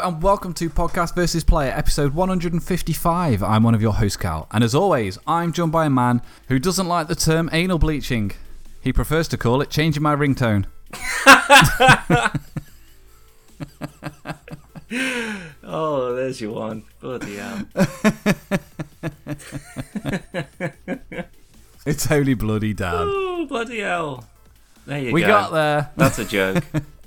Hello and welcome to Podcast versus Player, episode 155. I'm one of your hosts, Cal, and as always, I'm joined by a man who doesn't like the term anal bleaching. He prefers to call it changing my ringtone. Oh, there's your one. Bloody hell. It's only bloody Dan. Oh, bloody hell. There you We go. We got there. That's a joke.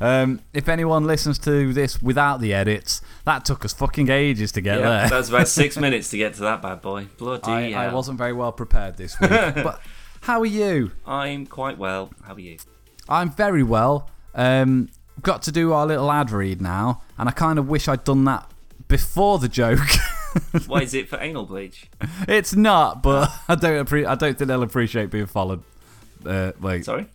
Um, if anyone listens to this without the edits, that took us fucking ages to get yeah, there. that was about six minutes to get to that bad boy. Bloody I, hell. I wasn't very well prepared this week. but how are you? I'm quite well. How are you? I'm very well. Um, got to do our little ad read now, and I kind of wish I'd done that before the joke. Why is it for anal bleach? it's not, but I don't. Appre- I don't think they'll appreciate being followed. Uh, wait, Sorry?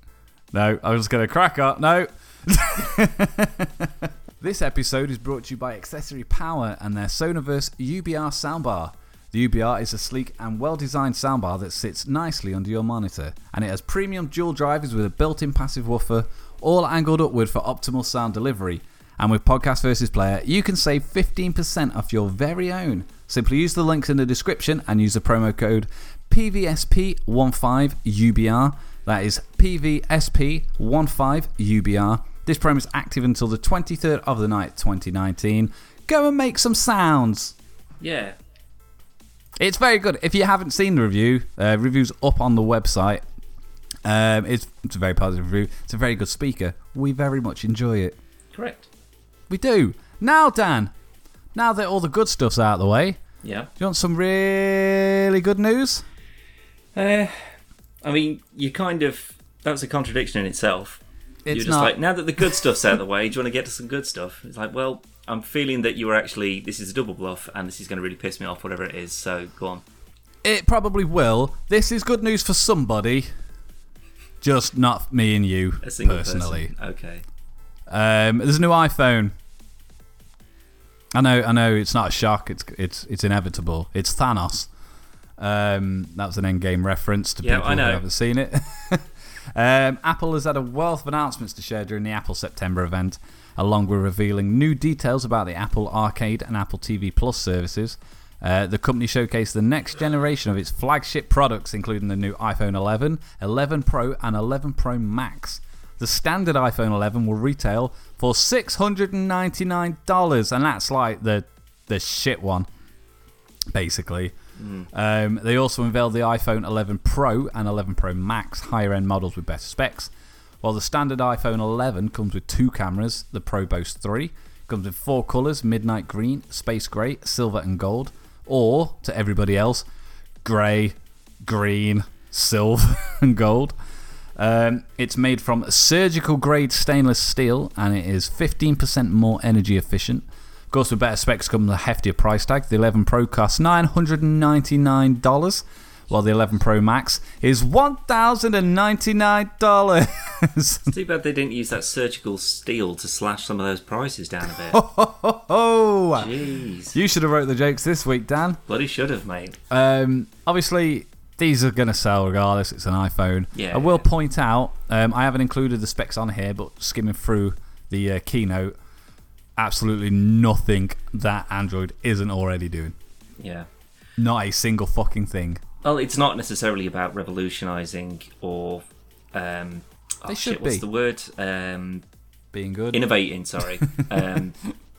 no, I was just gonna crack up. No. this episode is brought to you by Accessory Power and their Sonoverse UBR soundbar. The UBR is a sleek and well designed soundbar that sits nicely under your monitor, and it has premium dual drivers with a built in passive woofer, all angled upward for optimal sound delivery. And with Podcast versus Player, you can save 15% off your very own. Simply use the links in the description and use the promo code PVSP15UBR. That is PVSP15UBR. This promo is active until the 23rd of the night, 2019. Go and make some sounds. Yeah. It's very good. If you haven't seen the review, uh, review's up on the website. Um, it's, it's a very positive review. It's a very good speaker. We very much enjoy it. Correct. We do. Now, Dan, now that all the good stuff's out of the way, Yeah. do you want some really good news? Uh, I mean, you kind of. That's a contradiction in itself. It's You're just not. like, now that the good stuff's out of the way, do you want to get to some good stuff? It's like, well, I'm feeling that you were actually. This is a double bluff, and this is going to really piss me off, whatever it is, so go on. It probably will. This is good news for somebody, just not me and you A single personally. person. Okay. Um, there's a new iPhone. I know, I know. It's not a shock. It's it's it's inevitable. It's Thanos. Um, that's an Endgame reference to Yeah, people I know. who haven't seen it. um, Apple has had a wealth of announcements to share during the Apple September event, along with revealing new details about the Apple Arcade and Apple TV Plus services. Uh, the company showcased the next generation of its flagship products, including the new iPhone 11, 11 Pro, and 11 Pro Max. The standard iPhone 11 will retail for $699, and that's like the the shit one, basically. Um, they also unveiled the iPhone 11 Pro and 11 Pro Max higher end models with better specs. While the standard iPhone 11 comes with two cameras, the Pro boasts three. Comes in four colours midnight green, space grey, silver, and gold. Or, to everybody else, grey, green, silver, and gold. Um, it's made from surgical grade stainless steel and it is 15% more energy efficient. Of course, with better specs comes a heftier price tag. The 11 Pro costs $999, while the 11 Pro Max is $1,099. It's too bad they didn't use that surgical steel to slash some of those prices down a bit. oh, Jeez. you should have wrote the jokes this week, Dan. Bloody should have, mate. Um, obviously, these are going to sell regardless. It's an iPhone. Yeah. I will point out, um, I haven't included the specs on here, but skimming through the uh, keynote, absolutely nothing that Android isn't already doing. Yeah. Not a single fucking thing. Well, it's not necessarily about revolutionising or. Um, oh, They should shit, what's the word? Um, Being good. innovating, sorry. um,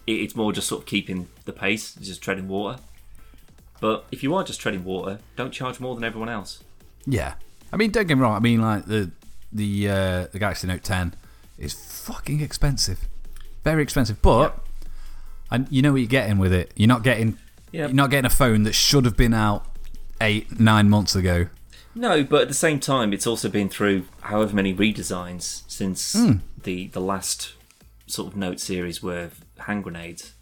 it, it's more just sort of keeping the pace, just treading water. But if you are just treading water, don't charge more than everyone else. yeah. I mean, don't get me wrong. I mean, like, the, the, uh, the Galaxy Note 10 is fucking expensive. Very expensive. But, and you know what you're getting with it. You're not getting. Yeah. You're not getting a phone that should have been out eight, nine months ago. No, but at the same time, it's also been through however many redesigns since Hmm. the the last sort of Note series were hand grenades.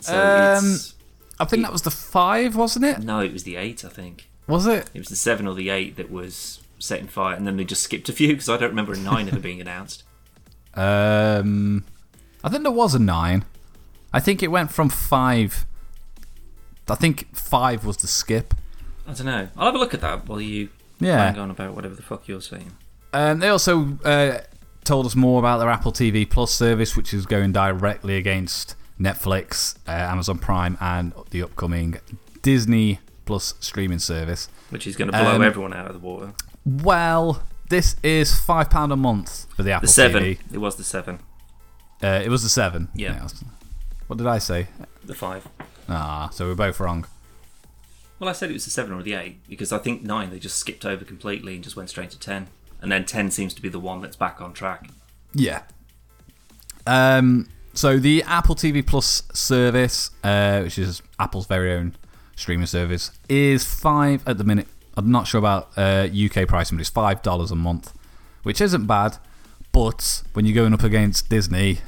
So Um, it's I think that was the five, wasn't it? no, it was the eight, I think. Was it? It was the seven or the eight that was setting fire, and then they just skipped a few because I don't remember a nine ever being announced. Um, I think there was a nine. I think it went from five. I think five was the skip. I don't know. I'll have a look at that while you Yeah. bang on about whatever the fuck you're saying. Um, they also uh, told us more about their Apple TV Plus service, which is going directly against Netflix, uh, Amazon Prime, and the upcoming Disney Plus streaming service. Which is going to blow Um, everyone out of the water. Well, this is five pound a month for the Apple The seven. TV. It was the seven. Uh, it was the seven. Yeah. What did I say? The five. Ah, so we're both wrong. Well, I said it was the seven or the eight because I think nine they just skipped over completely and just went straight to ten, and then ten seems to be the one that's back on track. Yeah. Um. So the Apple TV Plus service, uh, which is Apple's very own streaming service, is five at the minute. I'm not sure about uh, UK pricing, but it's five dollars a month, which isn't bad. But when you're going up against Disney,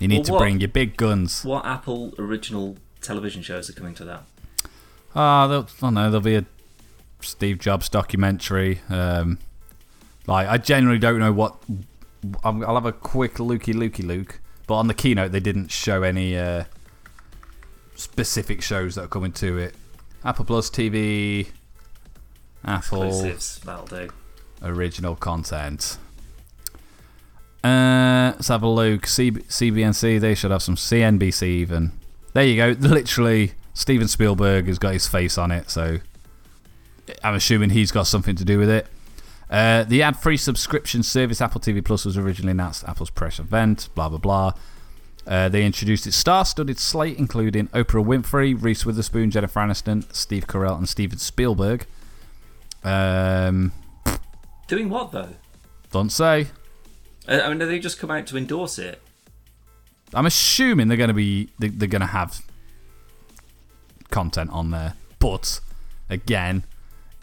you need Well, to what- bring your big guns. What Apple original television shows are coming to that? Ah, there'll- I don't know. There'll be a Steve Jobs documentary. Um, like I generally don't know what. I'm, I'll have a quick looky looky look, but on the keynote they didn't show any uh, specific shows that are coming to it. Apple Plus TV, Apple Exclusives, that'll do. original content. Uh, let's have a look. C- CBNC, they should have some CNBC even. There you go. Literally, Steven Spielberg has got his face on it, so I'm assuming he's got something to do with it. Uh, the ad free subscription service Apple TV Plus was originally announced at Apple's press event, blah, blah, blah. Uh, they introduced its star studded slate, including Oprah Winfrey, Reese Witherspoon, Jennifer Aniston, Steve Carell, and Steven Spielberg. Um, Doing what though? don't say. Uh, I mean, do they just come out to endorse it? I'm assuming they're going to be they- they're going to have content on there, but again,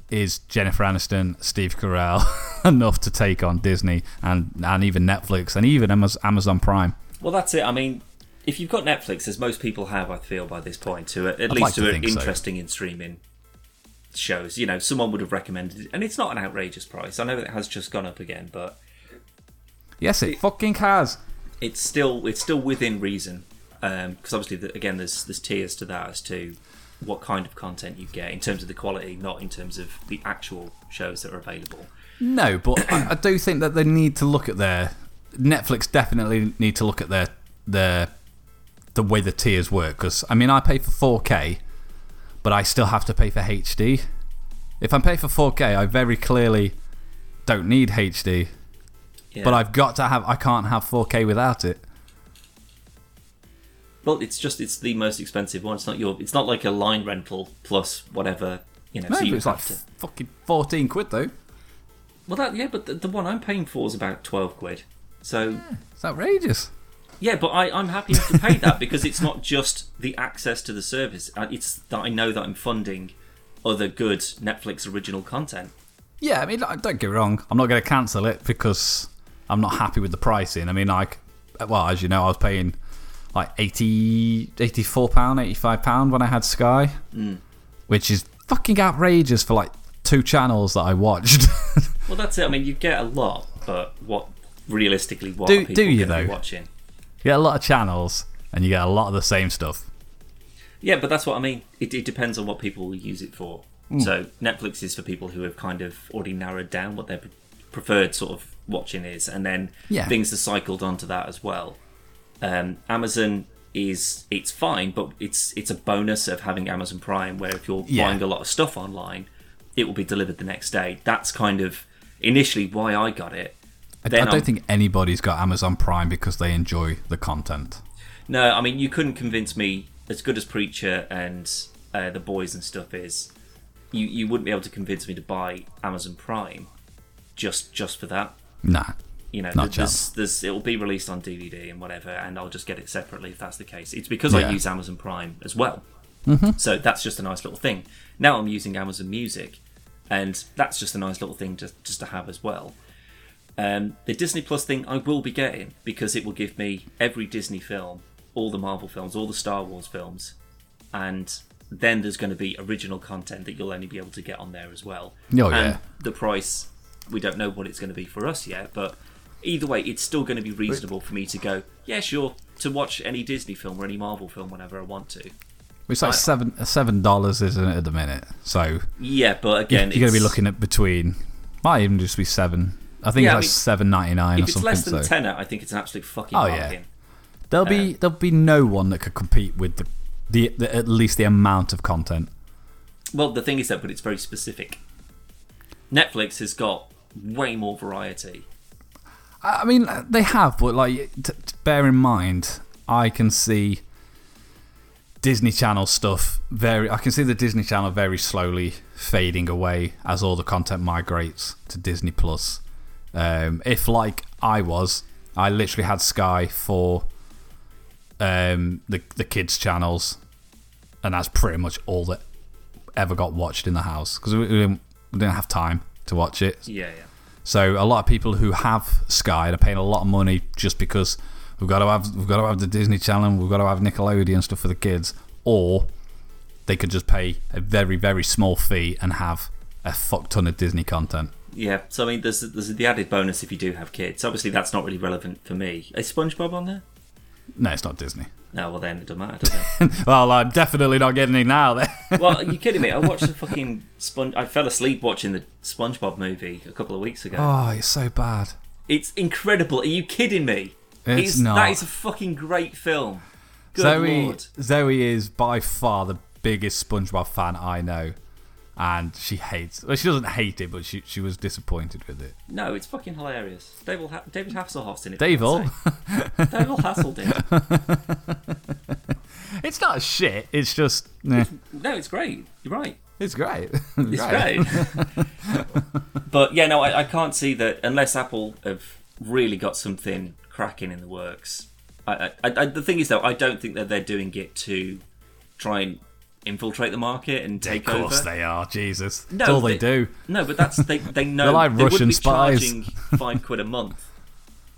is Jennifer Aniston, Steve Carell enough to take on Disney and and even Netflix and even Amazon Prime? Well, that's it. I mean, if you've got Netflix, as most people have, I feel by this point, to at I'd least like to who are think so. interesting in streaming shows, you know, someone would have recommended it, and it's not an outrageous price. I know it has just gone up again, but Yes, it fucking has. it's still it's still within reason. Um, because obviously, the, again, there's there's tiers to that as to what kind of content you get in terms of the quality, not in terms of the actual shows that are available. No, but I, I do think that they need to look at their Netflix. Definitely need to look at their their the way the tiers work. Because I mean, I pay for 4K, but I still have to pay for HD. If I pay for 4K, I very clearly don't need HD. Yeah. But I've got to have. I can't have 4K without it. well, it's just it's the most expensive one. It's not your. It's not like a line rental plus whatever. You know, No, so you it's like to. fucking 14 quid though. Well, that yeah, but the, the one I'm paying for is about twelve quid. So It's outrageous. Yeah, but I I'm happy to pay that because it's not just the access to the service. Uh, It's that I know that I'm funding other good Netflix original content. Yeah, I mean, don't get me wrong. I'm not going to cancel it because I'm not happy with the pricing. I mean, like, well, as you know, I was paying like 80, 84 pound, 85 pound when I had Sky, which is fucking outrageous for like two channels that I watched. Well, that's it. I mean, you get a lot, but what realistically, what Do- do you, though? watching? You get a lot of channels and you get a lot of the same stuff. Yeah, but that's what I mean. It, it depends on what people use it for. Hmm. So Netflix is for people who have kind of already narrowed down what their preferred sort of watching is, and then Yeah. things are cycled onto that as well. Um, Amazon is it's fine, but it's it's a bonus of having Amazon Prime, where if you're Yeah. buying a lot of stuff online, it will be delivered the next day. That's kind of initially why I got it. I, I don't I'm- think anybody's got Amazon Prime because they enjoy the content. No, I mean you couldn't convince me. As good as Preacher and uh, the Boys and stuff is, you you wouldn't be able to convince me to buy Amazon Prime just just for that. Nah. You know, Not there's, there's it will be released on DVD and whatever, and I'll just get it separately if that's the case. It's because Yeah. I use Amazon Prime as well, mm-hmm. so that's just a nice little thing. Now I'm using Amazon Music, and that's just a nice little thing just just to have as well. Um, the Disney Plus thing I will be getting because it will give me every Disney film, all the Marvel films, all the Star Wars films, and then there's going to be original content that you'll only be able to get on there as well. Oh, and yeah. the price, we don't know what it's going to be for us yet, but either way, it's still going to be reasonable for me to go, yeah, sure, to watch any Disney film or any Marvel film whenever I want to. It's like I- seven seven dollars, isn't it, at the minute? So Yeah, but again, you're going to be looking at between, might even just be seven I think Yeah, it's like seven ninety nine or If it's something. less than so. tenner, I think it's an absolute fucking Oh, yeah. There'll be uh, there'll be no one that could compete with the, the, the at least the amount of content. Well, the thing is that, but it's very specific. Netflix has got way more variety. I mean, uh, they have, but like, bear in mind, I can see Disney Channel stuff very. I can see the Disney Channel very slowly fading away as all the content migrates to Disney Plus. Um, if, like I was, I literally had Sky for um, the the kids channels, and that's pretty much all that ever got watched in the house because we, we didn't, we didn't have time to watch it. Yeah, yeah. So a lot of people who have Sky are paying a lot of money just because we've got to have we've got to have the Disney Channel, we've got to have Nickelodeon stuff for the kids, or they could just pay a very very small fee and have a fuck ton of Disney content. Yeah, so I mean, there's there's the added bonus if you do have kids. Obviously, that's not really relevant for me. Is SpongeBob on there? No, it's not Disney. No, well then it doesn't matter, does it? well, I'm definitely not getting it now. Then well, are you kidding me? I watched the fucking Sponge. I fell asleep watching the SpongeBob movie a couple of weeks ago. oh, it's so bad. It's incredible. Are you kidding me? It's not. That is a fucking great film. Good Zoe lord. Zoe is by far the biggest SpongeBob fan I know, and she hates. Well, she doesn't hate it, but she she was disappointed with it. No, it's fucking hilarious. David, ha- David Hasselhoff's in it. David, David Hasselhoff. it's not shit. It's just nah, No, it's great. You're right. it's great. It's great. but yeah, no, I, I can't see that unless Apple have really got something cracking in the works. I, I, I, the thing is, though, I don't think that they're doing it to try and infiltrate the market and take over. Of course over. they are. Jesus, No, that's all they, they- do. No, but that's they. They know They're like they Russian wouldn't be spies. charging five quid a month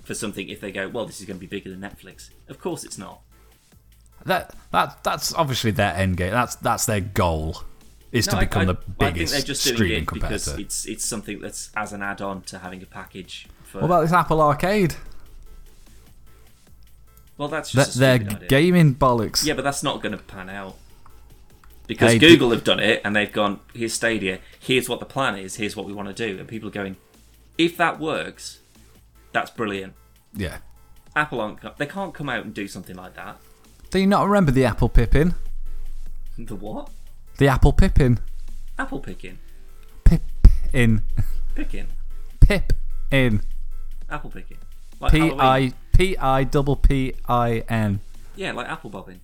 for something if they go, well, this is going to be bigger than Netflix. Of course, it's not. That that that's obviously their end game. That's that's their goal. Is to No, I- become I, the I think biggest they're just doing streaming it because competitor. it's it's something that's as an add-on to having a package. For, What about this Apple Arcade? well, that's That just a they're idea. gaming bollocks. Yeah, but that's not going to pan out. Because Hey, Google have done it and they've gone, here's Stadia, here's what the plan is, here's what we want to do. And people are going, if that works, that's brilliant. yeah. Apple aren't, they can't come out and do something like that. Do you not remember the Apple Pippin? The what? The Apple Pippin. Apple picking. Pip in. Picking. Pip in. Apple picking. Like P. I P I double P I N. Yeah, like apple bobbing.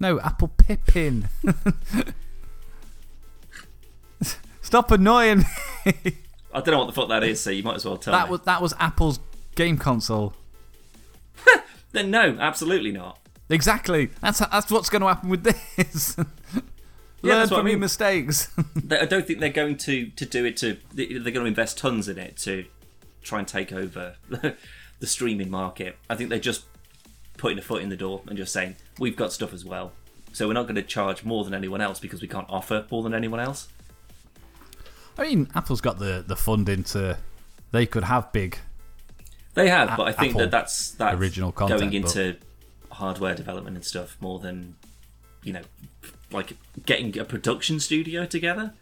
No, Apple Pippin. Stop annoying me. I don't know what the fuck that is, so you might as well tell That me. was that was Apple's game console. Then no, absolutely not. Exactly. That's that's what's going to happen with this. Yeah, Learn what from I your mistakes. I don't think they're going to, to do it to. they- They're going to invest tons in it to try and take over the streaming market. I think they're just putting a foot in the door and just saying, we've got stuff as well. So we're not going to charge more than anyone else because we can't offer more than anyone else. I mean, Apple's got the the funding to. They could have big. They have, but I think Apple that that's, that's original content, going into hardware development and stuff more than, you know, like getting a production studio together.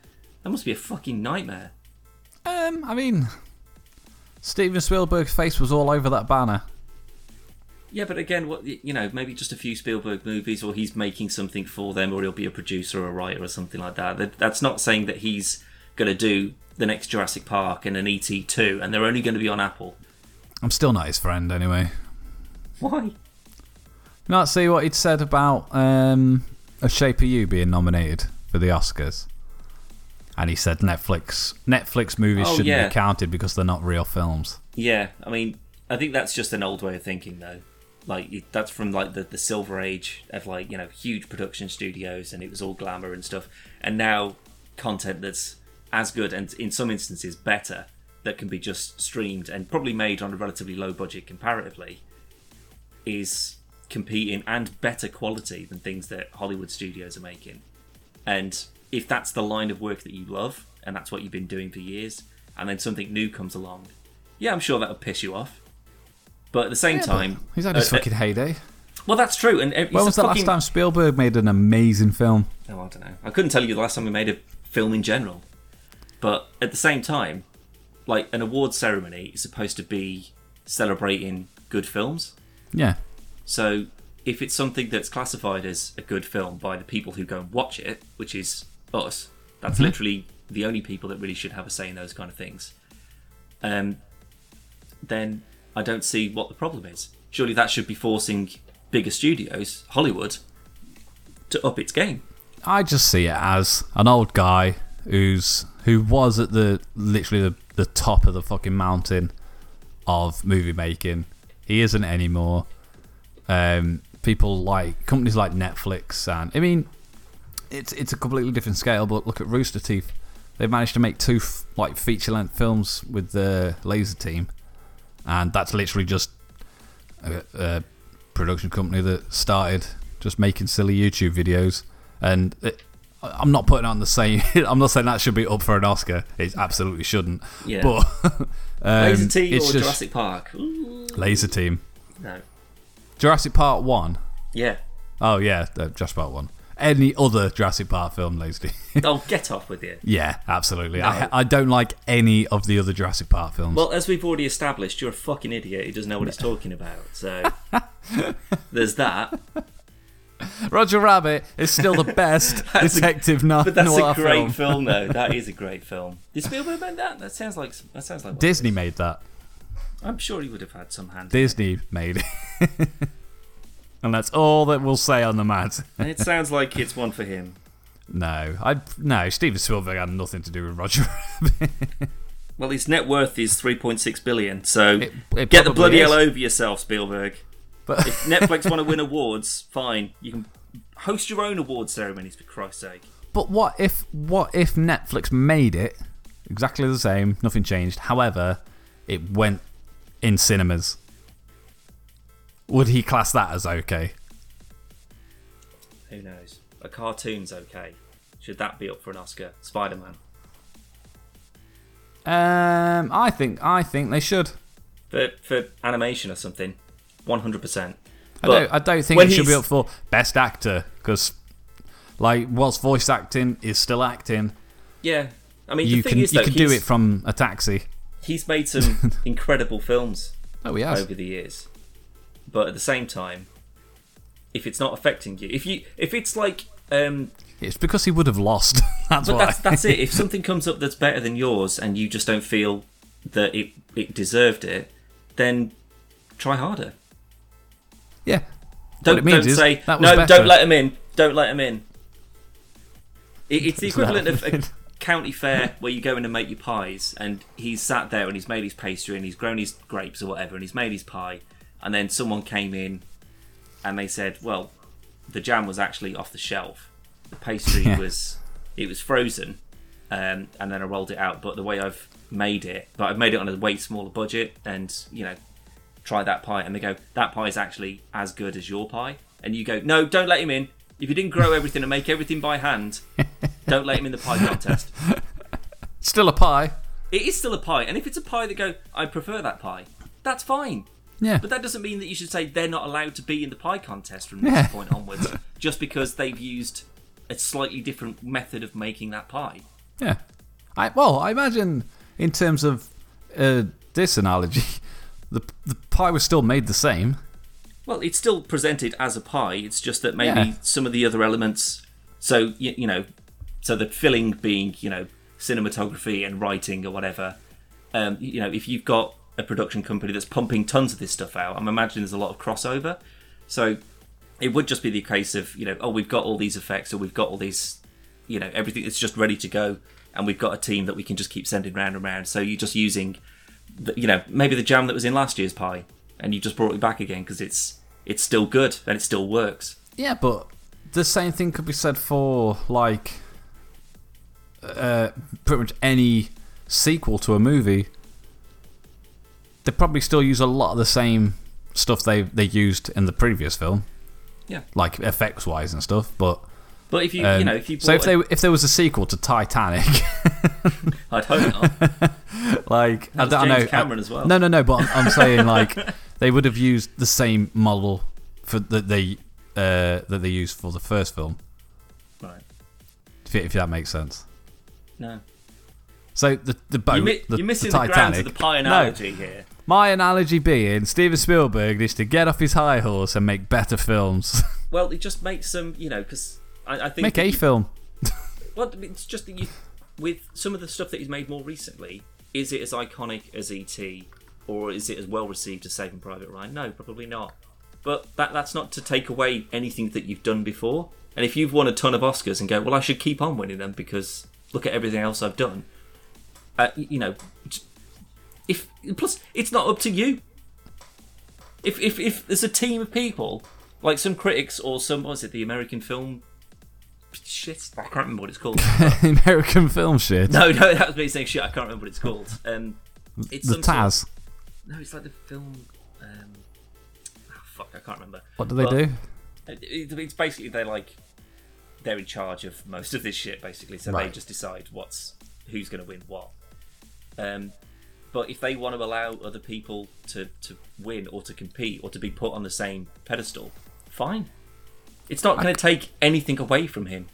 That must be a fucking nightmare. Um, I mean, Steven Spielberg's face was all over that banner. Yeah, but again, what you know, maybe just a few Spielberg movies, or he's making something for them, or he'll be a producer or a writer or something like that. That- That's not saying that he's going to do the next Jurassic Park and an ET two, and they're only going to be on Apple. I'm still not his friend anyway. Why? Not see what he'd said about um, A Shape of You being nominated for the Oscars. And he said Netflix Netflix movies Oh, shouldn't yeah. be counted because they're not real films. Yeah, I mean, I think that's just an old way of thinking, though. Like that's from like the, the silver age of like you know huge production studios, and it was all glamour and stuff. And now content that's as good and in some instances better that can be just streamed and probably made on a relatively low budget comparatively is competing and better quality than things that Hollywood studios are making. And if that's the line of work that you love and that's what you've been doing for years, and then something new comes along, yeah, I'm sure that would piss you off. But at the same time, He's had his uh, uh, fucking heyday. well, that's true. And it's When was the fucking, last time Spielberg made an amazing film? Oh, I don't know. I couldn't tell you the last time we made a film in general. But at the same time, like an award ceremony is supposed to be celebrating good films. Yeah. So if it's something that's classified as a good film by the people who go and watch it, which is us, that's literally the only people that really should have a say in those kind of things. Um, then I don't see what the problem is. Surely that should be forcing bigger studios, Hollywood, to up its game. I just see it as an old guy who's who was at the literally the, the top of the fucking mountain of movie making. He isn't anymore. Um, people like companies like Netflix and I mean, it's it's a completely different scale. But look at Rooster Teeth; they've managed to make two f- like feature length films with the Lazer Team, and that's literally just a, a production company that started just making silly YouTube videos. And it, I'm not putting on the same. I'm not saying that should be up for an Oscar. It absolutely shouldn't. Yeah. But um, Lazer Team or just Jurassic Park? Ooh, Lazer Team. no. Jurassic Park one. Yeah. Oh yeah, uh, Jurassic Park one. Any other Jurassic Park film, Team? Oh, get off with you. yeah, absolutely. No. I, I don't like any of the other Jurassic Park films. Well, as we've already established, you're a fucking idiot who doesn't know what he's talking about. So there's that. Roger Rabbit is still the best That's a- detective no- But that's noir a great film. film. though. That is a great film. Did Spielberg make that? That sounds like that sounds like Disney made that. I'm sure he would have had some hand. Disney made it. And that's all that we'll say on the mat. And it sounds like it's one for him. No, I no. Steven Spielberg had nothing to do with Roger Rabbit. Well, his net worth is 3.6 billion. So It- it get the bloody hell over yourself, Spielberg. But If Netflix want to win awards, fine. You can host your own award ceremonies for Christ's sake. but what if what if Netflix made it exactly the same, nothing changed. However, it went in cinemas. Would he class that as okay? Who knows? A cartoon's okay. Should that be up for an Oscar? Spider Man. Um, I think I think they should. For, for animation or something, 100%. I don't. I don't think it should be up for best actor because, like, whilst voice acting is still acting, Yeah. I mean, you the thing can is, you can do it from a taxi. He's made some incredible films Oh, yes. over the years, but at the same time, if it's not affecting you, if you if it's like, um, It's because he would have lost. that's but why. that's that's it. If something comes up that's better than yours and you just don't feel that it it deserved it, then try harder. yeah. Don't don't say no. better." Don't let him in. Don't let him in. It, it's the equivalent of a county fair where you go in and make your pies, and he's sat there and he's made his pastry and he's grown his grapes or whatever, and he's made his pie, and then someone came in, and they said, "Well, the jam was actually off the shelf. The pastry Yeah. was it was frozen, um, and then I rolled it out. But the way I've made it, but I've made it on a way smaller budget, and you know, try that pie, and they go, that pie is actually as good as your pie, and you go, no, don't let him in. If you didn't grow everything and make everything by hand, don't let him in the pie contest. Still a pie. It is still a pie, and if it's a pie that go, I prefer that pie, that's fine. Yeah. But that doesn't mean that you should say they're not allowed to be in the pie contest from this Yeah. point onwards, just because they've used a slightly different method of making that pie. Yeah. I well, I imagine in terms of uh, this analogy, the the pie was still made the same. Well, it's still presented as a pie. It's just that maybe Yeah. some of the other elements. So you, you know, so the filling being you know cinematography and writing or whatever. Um, you know, if you've got a production company that's pumping tons of this stuff out, I'm imagining there's a lot of crossover. So it would just be the case of you know, oh, we've got all these effects, or we've got all these, you know, everything that's just ready to go, and we've got a team that we can just keep sending round and round. So you're just using, the, you know, maybe the jam that was in last year's pie, and you just brought it back again because it's it's still good and it still works. Yeah, but the same thing could be said for like uh, pretty much any sequel to a movie. They probably still use a lot of the same stuff they they used in the previous film, Yeah, like effects wise and stuff. But but if you um, you know if you so if they if there was a sequel to Titanic, I'd hope not. like I James know, Cameron I- as well. No, no, no. But I'm, I'm saying like they would have used the same model for that they uh, that they used for the first film. right? If, if that makes sense. No. So the the boat, You're, mi- the, you're missing the the, grounds Titanic. of the pie No, analogy here. My analogy being Steven Spielberg needs to get off his high horse and make better films. Well, it just makes some, you know, because I, I think make a you- film. Well, it's just that you, with some of the stuff that he's made more recently, is it as iconic as E.T. or is it as well received as Saving Private Ryan? No, probably not. But that that's not to take away anything that you've done before. And if you've won a ton of Oscars and go, well, I should keep on winning them because look at everything else I've done. Uh, you know, if plus it's not up to you. If if if there's a team of people like some critics or some what is it the American film shit I can't remember what it's called. American film shit. No, no, that was me saying shit. I can't remember what it's called. Um, it's the some sort of- Taz. no, it's like the film. Um, oh, fuck, I can't remember. What do they But do? it- it- It's basically they're like they're in charge of most of this shit, basically. So they just decide what's who's going to win what. Um, but if they want to allow other people to to win or to compete or to be put on the same pedestal, fine. It's not going to take anything away from him.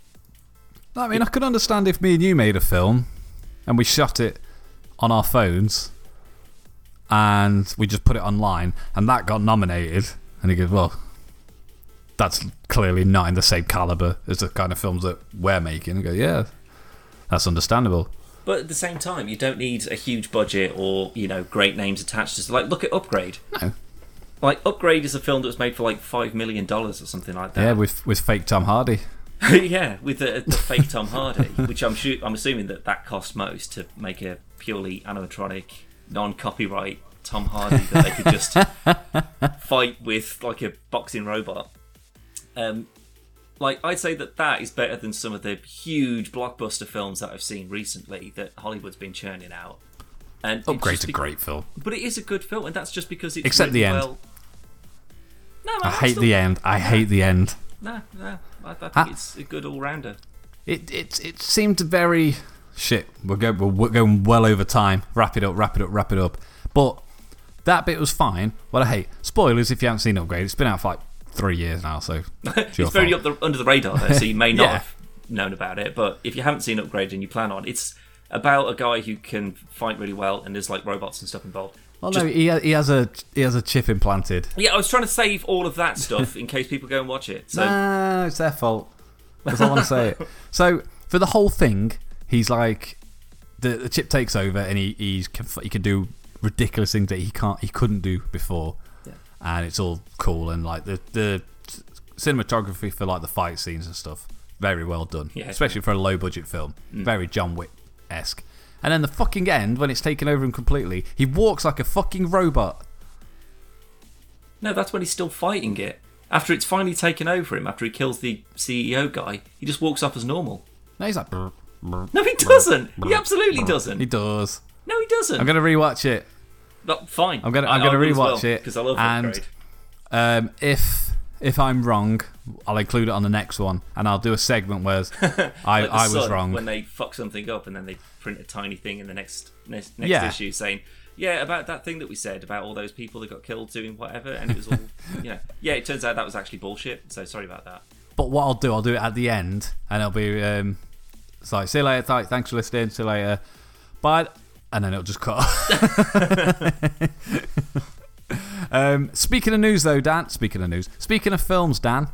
I mean, I could understand if me and you made a film and we shot it on our phones and we just put it online and that got nominated and he goes, well, that's clearly not in the same caliber as the kind of films that we're making. And go, yeah, that's understandable. But at the same time, you don't need a huge budget or you know great names attached. to Like look at Upgrade. No. Like Upgrade is a film that was made for like five million dollars or something like that. Yeah, with with fake Tom Hardy. Yeah, with the, the fake Tom Hardy, which I'm sure I'm assuming that that cost most to make a purely animatronic, non-copyright Tom Hardy that they could just fight with like a boxing robot. Um, like I'd say that that is better than some of the huge blockbuster films that I've seen recently that Hollywood's been churning out. And oh, Upgrade's a be- great film. but it is a good film, and that's just because it's Except the end. Well... No, I hate the end. I hate the end. No, no, I, I think it's a good all-rounder. It it it seemed very shit. We're going we're, we're going well over time. Wrap it up. Wrap it up. Wrap it up. But that bit was fine. What I hate spoilers if you haven't seen Upgrade. It's been out for like three years now, so it's it's very up the, under the radar though, so you may not Yeah. have known about it. But if you haven't seen Upgrade and you plan on, it's about a guy who can fight really well, and there's like robots and stuff involved. Oh, well, Just- no, he ha- he has a he has a chip implanted. Yeah, I was trying to save all of that stuff in case people go and watch it. So no, it's their fault. Because I want to say it. So for the whole thing, he's like the, the chip takes over and he he's, he can do ridiculous things that he can't he couldn't do before. And it's all cool and like the the cinematography for like the fight scenes and stuff very well done, Yeah. especially for a low budget film, mm. very John Wick esque. And then the fucking end when it's taken over him completely, he walks like a fucking robot. no, that's when he's still fighting it. After it's finally taken over him, after he kills the CEO guy, he just walks off as normal. No, he's like. "Brr, brr." No, he doesn't. He absolutely doesn't. He does. No, he doesn't. I'm gonna rewatch it. But fine. I'm gonna I- I'm gonna I will as rewatch well, it because I love and um, if if I'm wrong, I'll include it on the next one, and I'll do a segment where I Like I was wrong. when they fuck something up and then they print a tiny thing in the next next, next Yeah. issue saying yeah about that thing that we said about all those people that got killed doing whatever and it was all you know yeah it turns out that was actually bullshit so sorry about that But what I'll do, I'll do it at the end, and it'll be um, it's like see you later, thanks for listening, see you later, bye, and then it'll just cut. um, speaking of news, though, Dan. Speaking of news, speaking of films, Dan.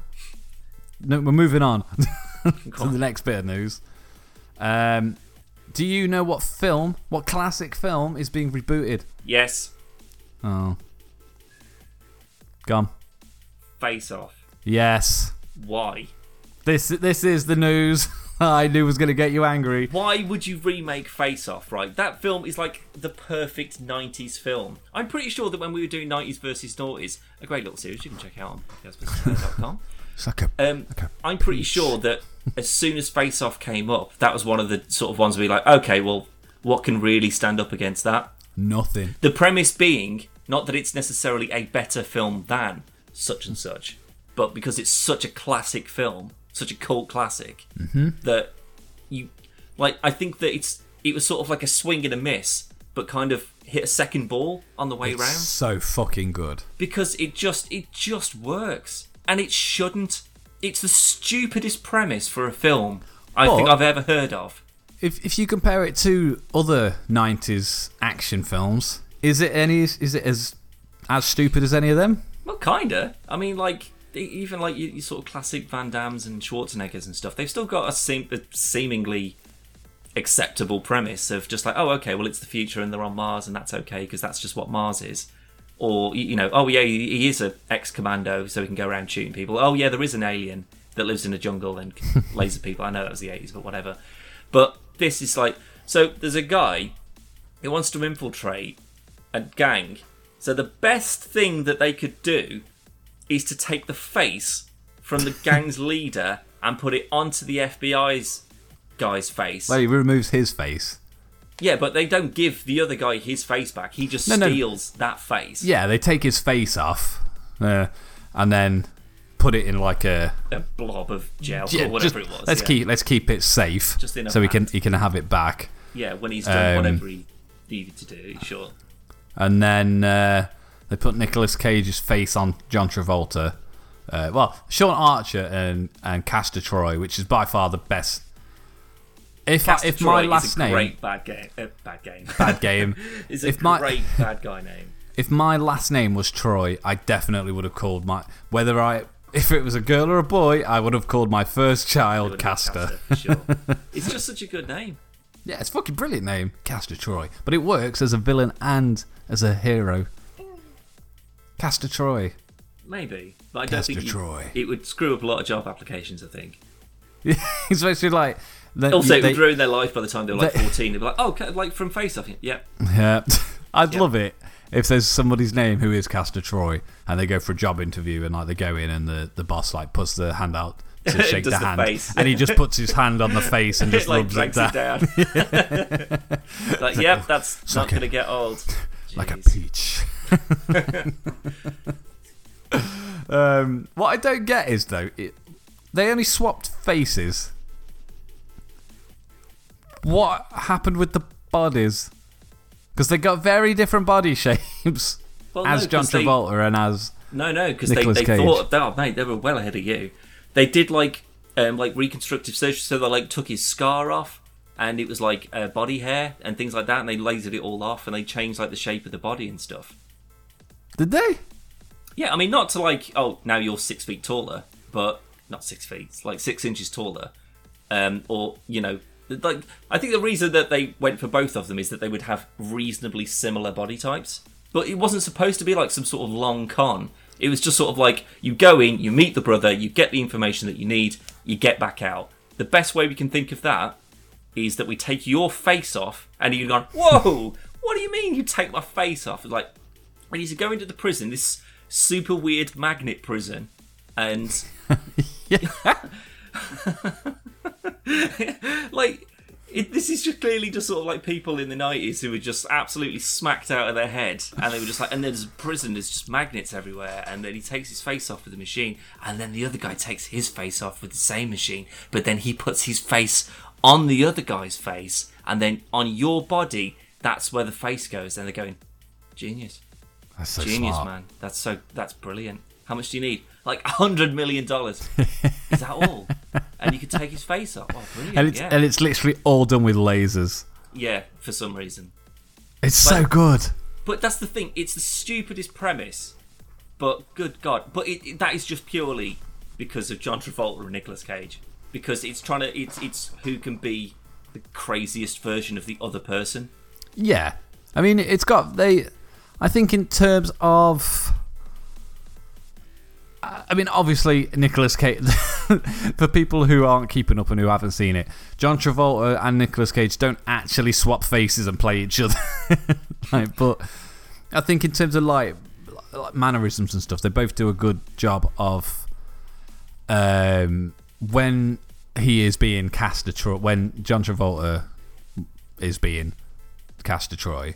No, we're moving on to the next bit of news. Um, do you know what film, what classic film, is being rebooted? yes Oh, gone. face off Yes, why this this is the news I knew was going to get you angry. why would you remake face off right that film is like the perfect 90s film i'm pretty sure that when we were doing 90s versus noughties a great little series you can check out on podcastbusiness.com It's like a Um, Okay. I'm pretty sure that as soon as Face Off came up, that was one of the sort of ones where you're like, okay, well, what can really stand up against that? nothing. The premise being not that it's necessarily a better film than such and such, but because it's such a classic film, such a cult classic, mm-hmm. that you like. I think that it's it was sort of like a swing and a miss, but kind of hit a second ball on the way round So fucking good. because it just it just works and it shouldn't it's the stupidest premise for a film i think i've ever heard of if if you compare it to other '90s action films, is it any? Is it as as stupid as any of them? Well, kinda. I mean, like even like your, your sort of classic Van Dammes and Schwarzeneggers and stuff. They've still got a, seem- a seemingly acceptable premise of just like, oh, okay, well, it's the future and they're on Mars and that's okay because that's just what Mars is. Or you know, oh yeah, he is a ex-commando, so he can go around shooting people. Oh yeah, there is an alien that lives in a jungle and can laser people. I know that was the eighties, but whatever. But this is like, so there's a guy who wants to infiltrate a gang. So the best thing that they could do is to take the face from the gang's leader and put it onto the FBI's guy's face. Well, he removes his face. yeah, but they don't give the other guy his face back. He just No, no. steals that face. Yeah, they take his face off, uh, and then put it in like a A blob of gel Yeah, or whatever just- it was. Let's yeah. keep let's keep it safe, Just in a so he can he can have it back. Yeah, when he's done Um, whatever he needed to do, sure. And then uh, they put Nicolas Cage's face on John Travolta. Uh, well, Sean Archer and and Castor Troy, which is by far the best. If I, Castor if my last is a name great bad game, uh, bad game, bad game, is a if my- great bad guy name. if my last name was Troy, I definitely would have called my whether I if it was a girl or a boy, I would have called my first child Would've Castor. sure. it's just such a good name. Yeah, it's a fucking brilliant name, Castor Troy. But it works as a villain and as a hero. Castor Troy. Maybe, but I don't Castor think you- Troy. it would screw up a lot of job applications. I think. He's basically like. the- Also, it they- would ruin their life by the time they were like they- 14. They'd be like, oh, like from Face Off. Yeah. Yeah. I'd Yeah. love it if there's somebody's name who is Castor Troy and they go for a job interview and like they go in and the, the boss like puts the hand out to shake the hand and he just puts his hand on the face and just it like rubs it down, it down. like, yep, that's not like going to get old. like a peach. um, what I don't get is though, it, they only swapped faces. What happened with the bodies? Because they got very different body shapes Well, as no, John 'cause they- Travolta and as No, no, because they, they Cage. thought, oh, mate, they were well ahead of you. They did like um, like reconstructive surgery, so they like took his scar off, and it was like uh, body hair and things like that, and they lasered it all off, and they changed like the shape of the body and stuff. Did they? Yeah, I mean, not to like, oh, now you're six feet taller, but not six feet, like six inches taller, um, or you know, like I think the reason that they went for both of them is that they would have reasonably similar body types, but it wasn't supposed to be like some sort of long con. It was just sort of like you go in, you meet the brother, you get the information that you need, you get back out. The best way we can think of that is that we take your face off, and you've gone, whoa, what do you mean you take my face off? It's like, we need to into the prison, this super weird magnet prison, and like it, this is just clearly just sort of like people in the 90s who were just absolutely smacked out of their head and they were just like and then there's a prison there's just magnets everywhere and then he takes his face off with the machine and then the other guy takes his face off with the same machine but then he puts his face on the other guy's face and then on your body that's where the face goes and they're going genius That's so genius smart. man. That's so that's brilliant. How much do you need? Like a hundred million dollars. Is that all? And you could take his face off. Oh brilliant And it's yeah. and it's literally all done with lasers. yeah for some reason. It's so good. but that's the thing. It's the stupidest premise but good god. But it, it- that is just purely because of john travolta and nicolas cage. Because it's trying to it's it's who can be the craziest version of the other person. Yeah, I mean it's got they. I think in terms of. I mean, obviously, Nicolas Cage. for people who aren't keeping up and who haven't seen it, John Travolta and Nicolas Cage don't actually swap faces and play each other. like, but I think in terms of like, like mannerisms and stuff, they both do a good job of. Um, when he is being Castor Troy, when John Travolta is being Castor Troy.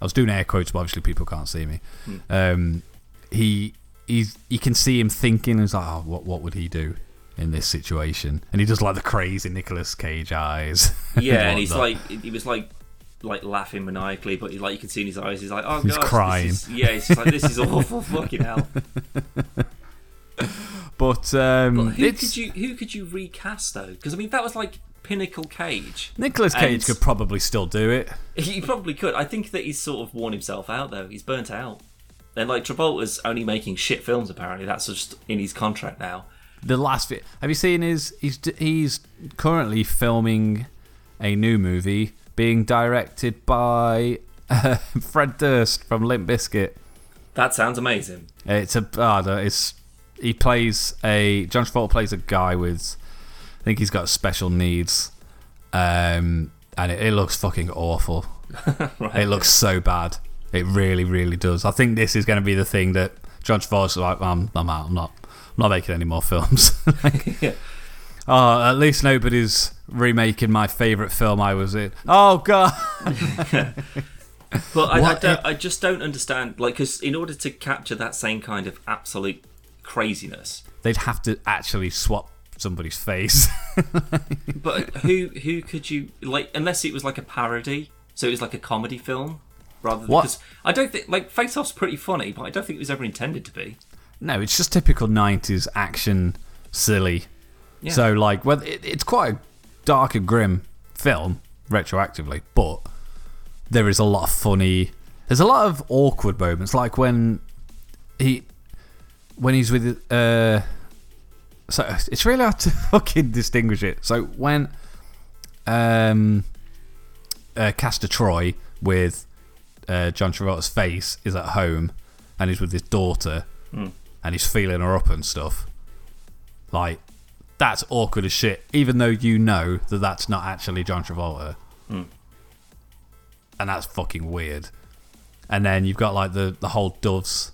I was doing air quotes, but obviously people can't see me. Um, he he's you can see him thinking. He's like, oh, what what would he do in this situation? And he does like the crazy Nicolas Cage eyes. yeah and he's like he was like like laughing maniacally but like you can see in his eyes he's like oh He's gosh, this crying. is- yeah he's just like this is awful fucking hell but um, But who could you who could you recast though? Because I mean that was like Pinnacle Cage. Nicolas Cage could probably still do it. He probably could. I think that he's sort of worn himself out though. He's burnt out. And like Travolta's only making shit films apparently. That's just in his contract now. The last bit. Have you seen his? He's he's currently filming a new movie being directed by uh, Fred Durst from Limp Bizkit. That sounds amazing. It's a oh, it's he plays a John Travolta plays a guy with I think he's got special needs, um, and it, it looks fucking awful. Right. It looks so bad. It really, really does. I think this is going to be the thing that John Travolta's like, I'm, I'm out. I'm not. I'm not making any more films. Yeah. oh, at least nobody's remaking my favorite film I was in. Oh god. But I, I, don't, I just don't understand. Like, because in order to capture that same kind of absolute craziness, They'd have to actually swap somebody's face. but who who could you like? Unless it was like a parody, so it was like a comedy film, rather than What? because I don't think like Face Off's pretty funny, but I don't think it was ever intended to be. No, it's just typical '90s action, silly. Yeah. So, like, well, it, it's quite a dark and grim film retroactively, but there is a lot of funny. There's a lot of awkward moments, like when he, when he's with. Uh, so it's really hard to fucking distinguish it. So when, um, uh, Castor Troy with uh, John Travolta's face is at home, and he's with his daughter and he's feeling her up and stuff. Like, that's awkward as shit, even though you know that that's not actually John Travolta. And that's fucking weird. And then you've got, like, the, the whole Doves.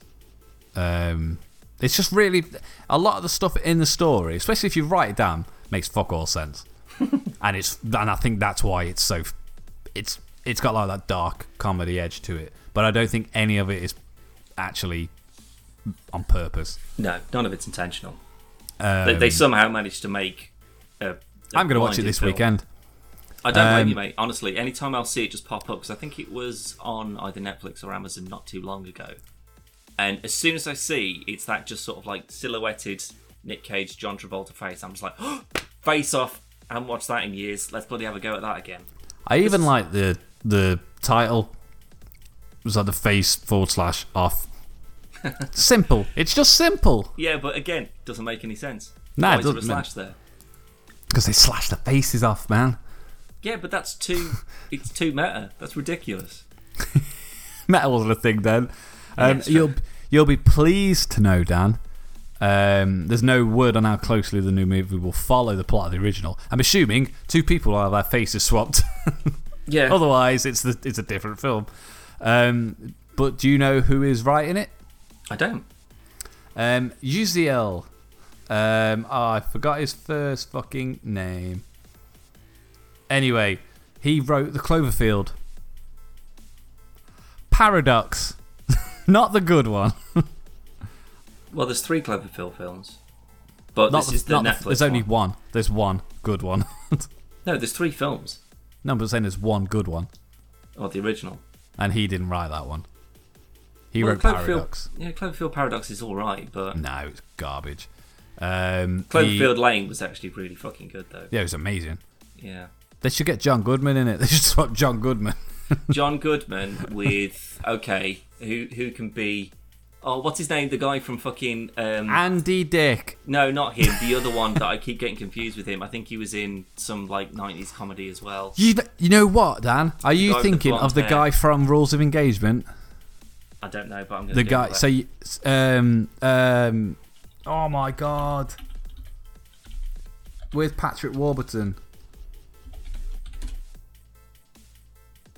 Um, it's just really. A lot of the stuff in the story, especially if you write it down, makes fuck all sense. and it's and I think that's why it's so. It's it's got like that dark comedy edge to it, but I don't think any of it is actually on purpose. No, none of it's intentional. Um, they, they somehow managed to make. I'm going to watch it this film. weekend. I don't blame Um, you, mate. Honestly, anytime I'll see it just pop up because I think it was on either Netflix or Amazon not too long ago. And as soon as I see it's that just sort of like silhouetted Nick Cage, John Travolta face, I'm just like, oh, face off. I haven't watched that in years. Let's bloody have a go at that again. I even like the the title. It was like the face forward slash off. simple. It's just simple Yeah, but again, doesn't make any sense. Nah, Why it is there a doesn't. slash there? because they slash the faces off, man. Yeah, but that's too. it's too meta. That's ridiculous. Metal wasn't a thing then. Um, true. you'll you'll be pleased to know, Dan. Um, there's no word on how closely the new movie will follow the plot of the original. I'm assuming two people will have their faces swapped. Yeah. Otherwise, it's the it's a different film. Um, but do you know who is writing it? I don't. Um, Uziel. Um, oh, I forgot his first fucking name. Anyway, he wrote The Cloverfield. Paradox. Not the good one. Well, there's three Cloverfield films, but Not this is the Netflix. There's only one. There's one good one. No, there's three films. no, but I'm saying there's one good one. Oh, the original. And he didn't write that one. He Well, wrote Cloverfield, Paradox. Yeah, Cloverfield Paradox is all right, but No, it's garbage. Um, Cloverfield the- Lane was actually really fucking good, though. yeah, it was amazing. Yeah. They should get John Goodman in it. They should swap John Goodman. John Goodman with okay, who who can be? Oh, what's his name? The guy from fucking um, Andy Dick. no, not him. The other one that I keep getting confused with him. I think he was in some like '90s comedy as well. You, you know what, Dan? Are guy you the thinking of the hair. guy from Rules of Engagement? I don't know, but I'm gonna. The guy. So, you, um, um, oh my god, with Patrick Warburton.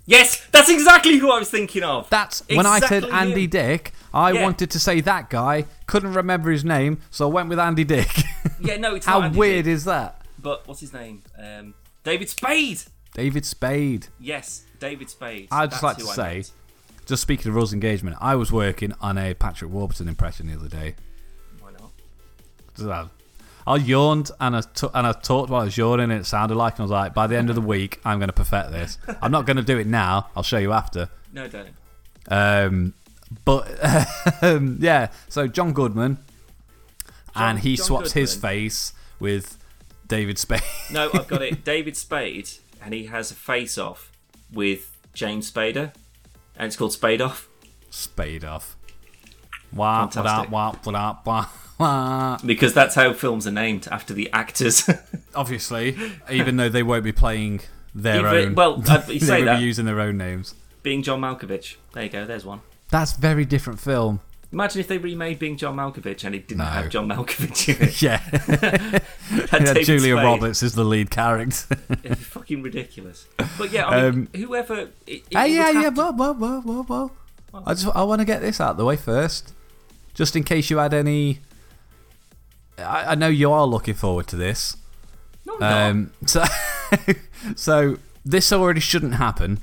Yes, that's exactly who I was thinking of. That's when I said Andy him. Dick. I Yeah. wanted to say that guy. Couldn't remember his name, so I went with Andy Dick. Yeah, no, it's How weird Dick, is that? But what's his name? Um, David Spade. David Spade. Yes, David Spade. I'd just That's like to say, meant. just speaking of Rules Engagement, I was working on a Patrick Warburton impression the other day. Why not? I- yawned and I, t- and I talked while I was yawning and it sounded like and I was like, by the end of the week, I'm going to perfect this. I'm not going to do it now. I'll show you after. No, don't. Um, but um, yeah, so John Goodman, and he John swaps his face with David Spade. No, I've got it. David Spade, and he has a face off with James Spader, and it's called Spade Off Spade off. Wah, Fantastic. wah, wah, wah. because that's how films are named after the actors. Obviously, even though they won't be playing their Even- own. well, uh, you say will be using their own names. Being John Malkovich. There you go. There's one. That's very different film. Imagine if they remade Being John Malkovich and it didn't No. have John Malkovich in it. Yeah, yeah Julia Spade. Roberts is the lead character. It's fucking ridiculous. But yeah, I mean, Um, whoever. It, it Hey, yeah, yeah, whoa, whoa, whoa, whoa, whoa. I just I want to get this out of the way first, just in case you had any. I, I know you are looking forward to this. No. Um, so, so this already shouldn't happen,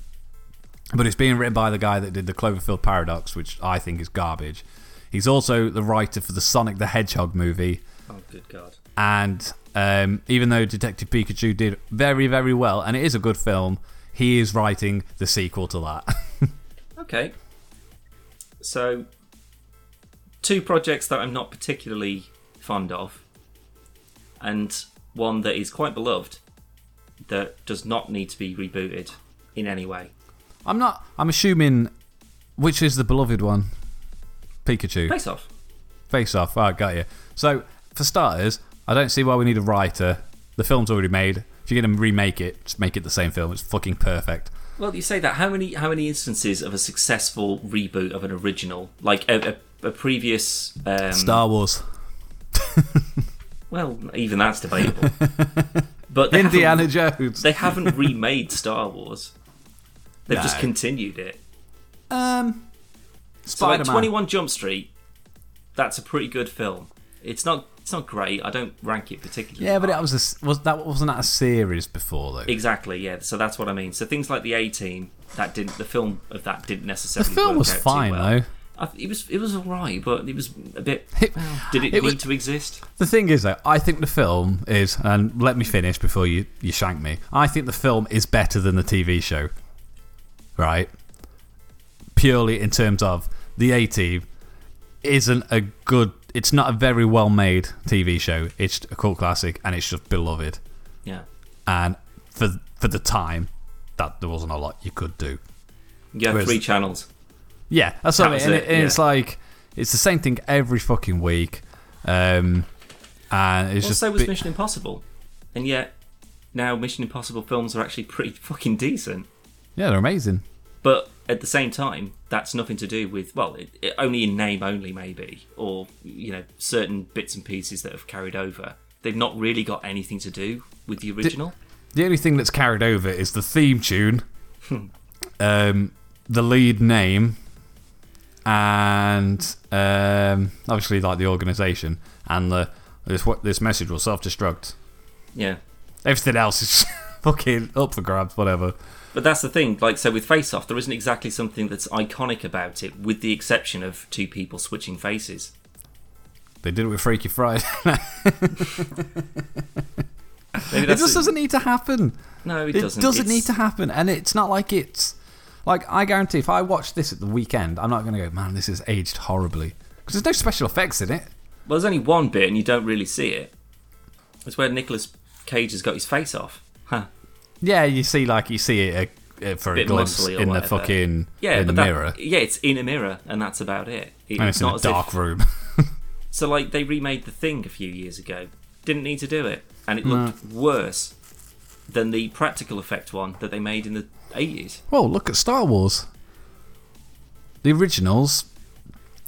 but it's being written by the guy that did the Cloverfield Paradox, which I think is garbage. He's also the writer for the Sonic the Hedgehog movie, Oh, good God. and um, even though Detective Pikachu did very, very well, and it is a good film, he is writing the sequel to that. Okay. So, two projects that I'm not particularly fond of, and one that is quite beloved that does not need to be rebooted in any way. I'm not. I'm assuming which is the beloved one. Pikachu. Face off. Face off. I oh, got you. So for starters, I don't see why we need a writer. The film's already made. If you're gonna remake it, just make it the same film. It's fucking perfect. Well, you say that. How many how many instances of a successful reboot of an original, like a, a, a previous um, Star Wars. Well, even that's debatable. but Indiana Jones. they haven't remade Star Wars. They've just continued it. Um, So like Twenty One Jump Street, that's a pretty good film. It's not it's not great. I don't rank it particularly. Yeah, but high. it was a, was that wasn't that a series before though. exactly yeah. So that's what I mean. So things like the A Team, that didn't the film of that didn't necessarily. the film was fine well. though. I, it was it was alright, but it was a bit. Well, did it, it need was- to exist? The thing is, though, I think the film is, and let me finish before you, you shank me. I think the film is better than the TV show, right? Purely in terms of the A Team isn't a good, it's not a very well made TV show. It's a cult classic and it's just beloved. Yeah. And for for the time, that there wasn't a lot you could do. You have Whereas- three channels. Yeah, that's what I mean. And, it, it, and it's like it's the same thing every fucking week, um, and it's Well, just so was Mission Impossible, and yet now Mission Impossible films are actually pretty fucking decent. yeah, they're amazing. But at the same time, that's nothing to do with well, it, it, only in name only maybe, or you know, certain bits and pieces that have carried over. They've not really got anything to do with the original. The only thing that's carried over is the theme tune, um, the lead name, and um, obviously like the organisation and the this what this message will self destruct. yeah, Everything else is fucking up for grabs. Whatever. but that's the thing. Like so, with Face Off, there isn't exactly something that's iconic about it, with the exception of two people switching faces. They did it with Freaky Friday. It just doesn't need to happen. No, it, It doesn't. It doesn't, It's- need to happen, and it's not like it's like I guarantee if I watch this at the weekend, I'm not going to go, man, this is aged horribly because there's no special effects in it. Well, there's only one bit, and you don't really see it. It's where Nicolas Cage has got his face off. Huh. Yeah, you see, like you see it uh, uh, for a Bit glimpse in the fucking Yeah, in the that- mirror, Yeah, it's in a mirror, and that's about it. It- and it's in a dark if- room. So, like, they remade The Thing a few years ago. Didn't need to do it, and it looked worse than the practical effect one that they made in the 80s. Well, look at Star Wars. The originals,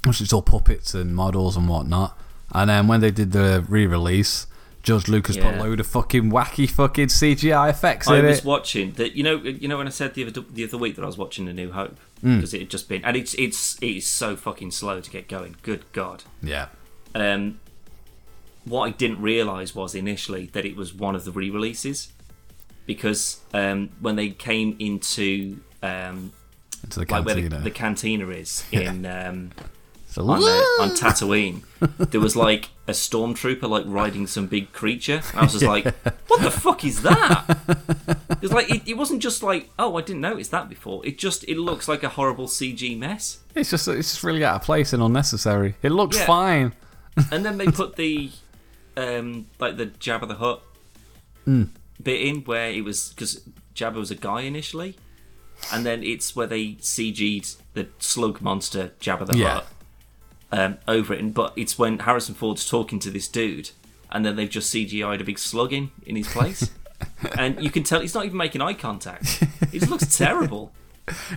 which is all puppets and models and whatnot, and then when they did the re-release, George Lucas put a load of fucking wacky fucking CGI effects I in was watching that. You know, you know when I said the other the other week that I was watching The New Hope Mm. because it had just been, and it's it's it is so fucking slow to get going. Good God. yeah, Um, what I didn't realise was initially that it was one of the re-releases because um, when they came into um, into the like where cantina. the, the cantina is in um, So, on, uh, on Tatooine, there was like a stormtrooper like riding some big creature. And I was just like, "What the fuck is that?" It's like it, it wasn't just like, "Oh, I didn't notice that before." It just it looks like a horrible CG mess. It's just it's just really out of place and unnecessary. It looks Yeah. fine. And then they put the um, like the Jabba the Hutt bit in where it was because Jabba was a guy initially, and then it's where they CG'd the slug monster Jabba the Yeah. Hutt um, over it, and but it's when Harrison Ford's talking to this dude, and then they've just CGI'd a big slug in in his place, and you can tell he's not even making eye contact. It looks terrible.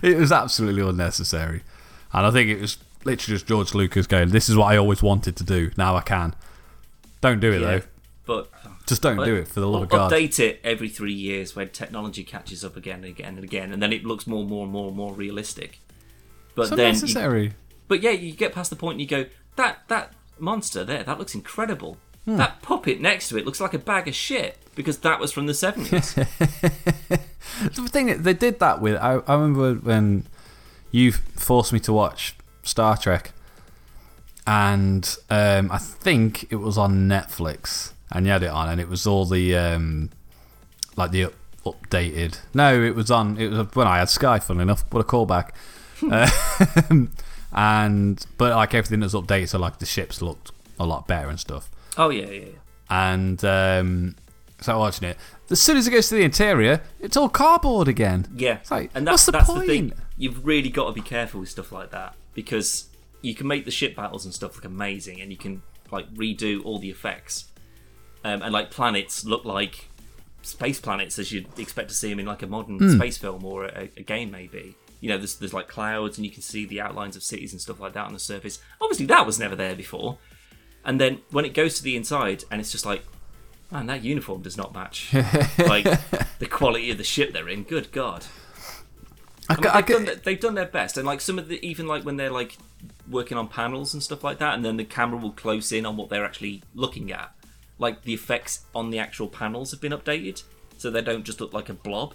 It was absolutely unnecessary. And I think it was literally just George Lucas going, This is what I always wanted to do. Now I can. Don't do it, Yeah, though. but Just don't do it for the love of God. Update it every three years when technology catches up again and again and again, and then it looks more and more and more and more realistic. But It's then, you, but yeah, you get past the point and you go, that that monster there, that looks incredible. Hmm. That puppet next to it looks like a bag of shit because that was from the seventies. The thing is, they did that with. I, I remember when you forced me to watch Star Trek, and um, I think it was on Netflix, and you had it on, and it was all the um, like the up, updated. No, it was on. It was when I had Sky. Funnily enough, what a callback. Um, and but like everything was updated, so like the ships looked a lot better and stuff. oh yeah, yeah, yeah. And um, so watching it, as soon as it goes to the interior, it's all cardboard again. Yeah, It's like, and what's that's, the that's point? the thing. You've really got to be careful with stuff like that because you can make the ship battles and stuff look amazing, and you can like redo all the effects, um, and like planets look like space planets as you'd expect to see them in like a modern Hmm. space film or a, a game, maybe. You know, there's there's like clouds, and you can see the outlines of cities and stuff like that on the surface. Obviously, that was never there before. And then when it goes to the inside, and it's just like, man, that uniform does not match like the quality of the ship they're in. Good God. I, I mean, I they've, done, their- they've done their best, and like some of the even like when they're like working on panels and stuff like that, and then the camera will close in on what they're actually looking at. Like the effects on the actual panels have been updated, so they don't just look like a blob.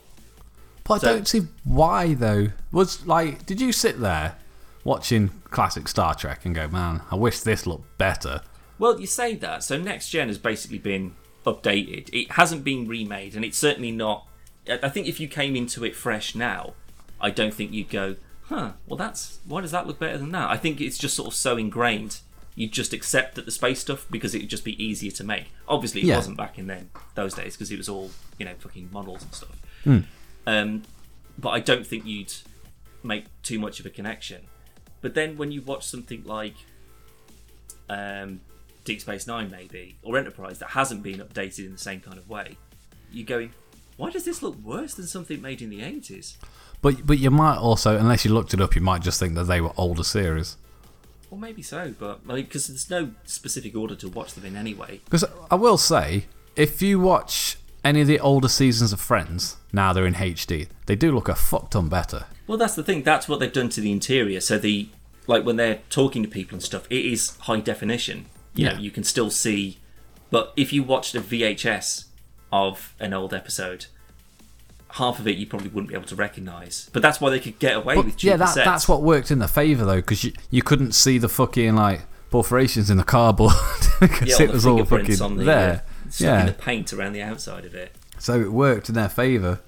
but I don't see why though. Was like, did you sit there watching classic Star Trek and go, man, I wish this looked better? Well, you say that. So next gen has basically been updated. It hasn't been remade, and it's certainly not. I I think if you came into it fresh now, I don't think you'd go, huh? Well, that's why does that look better than that? I think it's just sort of so ingrained. You just accept that the space stuff because it would just be easier to make. Obviously, it Yeah. wasn't back in then those days because it was all you know fucking models and stuff. Hmm. Um, but I don't think you'd make too much of a connection. But then when you watch something like um, Deep Space Nine, maybe, or Enterprise that hasn't been updated in the same kind of way, you're going, why does this look worse than something made in the 80s? But but you might also, unless you looked it up, you might just think that they were older series. Well, maybe so, but like, because there's no specific order to watch them in anyway. Because I will say, if you watch any of the older seasons of Friends, now they're in HD, they do look a fuck ton better. Well, that's the thing. That's what they've done to the interior. So the like when they're talking to people and stuff, it is high definition. You know, Yeah. you can still see. But if you watched a VHS of an old episode, half of it you probably wouldn't be able to recognise. But that's why they could get away with But cheaper yeah, that, sets. that's what worked in their favour though, because you, you couldn't see the fucking like perforations in the cardboard because yeah, it was all fucking on the there. Uh, yeah, the paint around the outside of it. so it worked in their favour.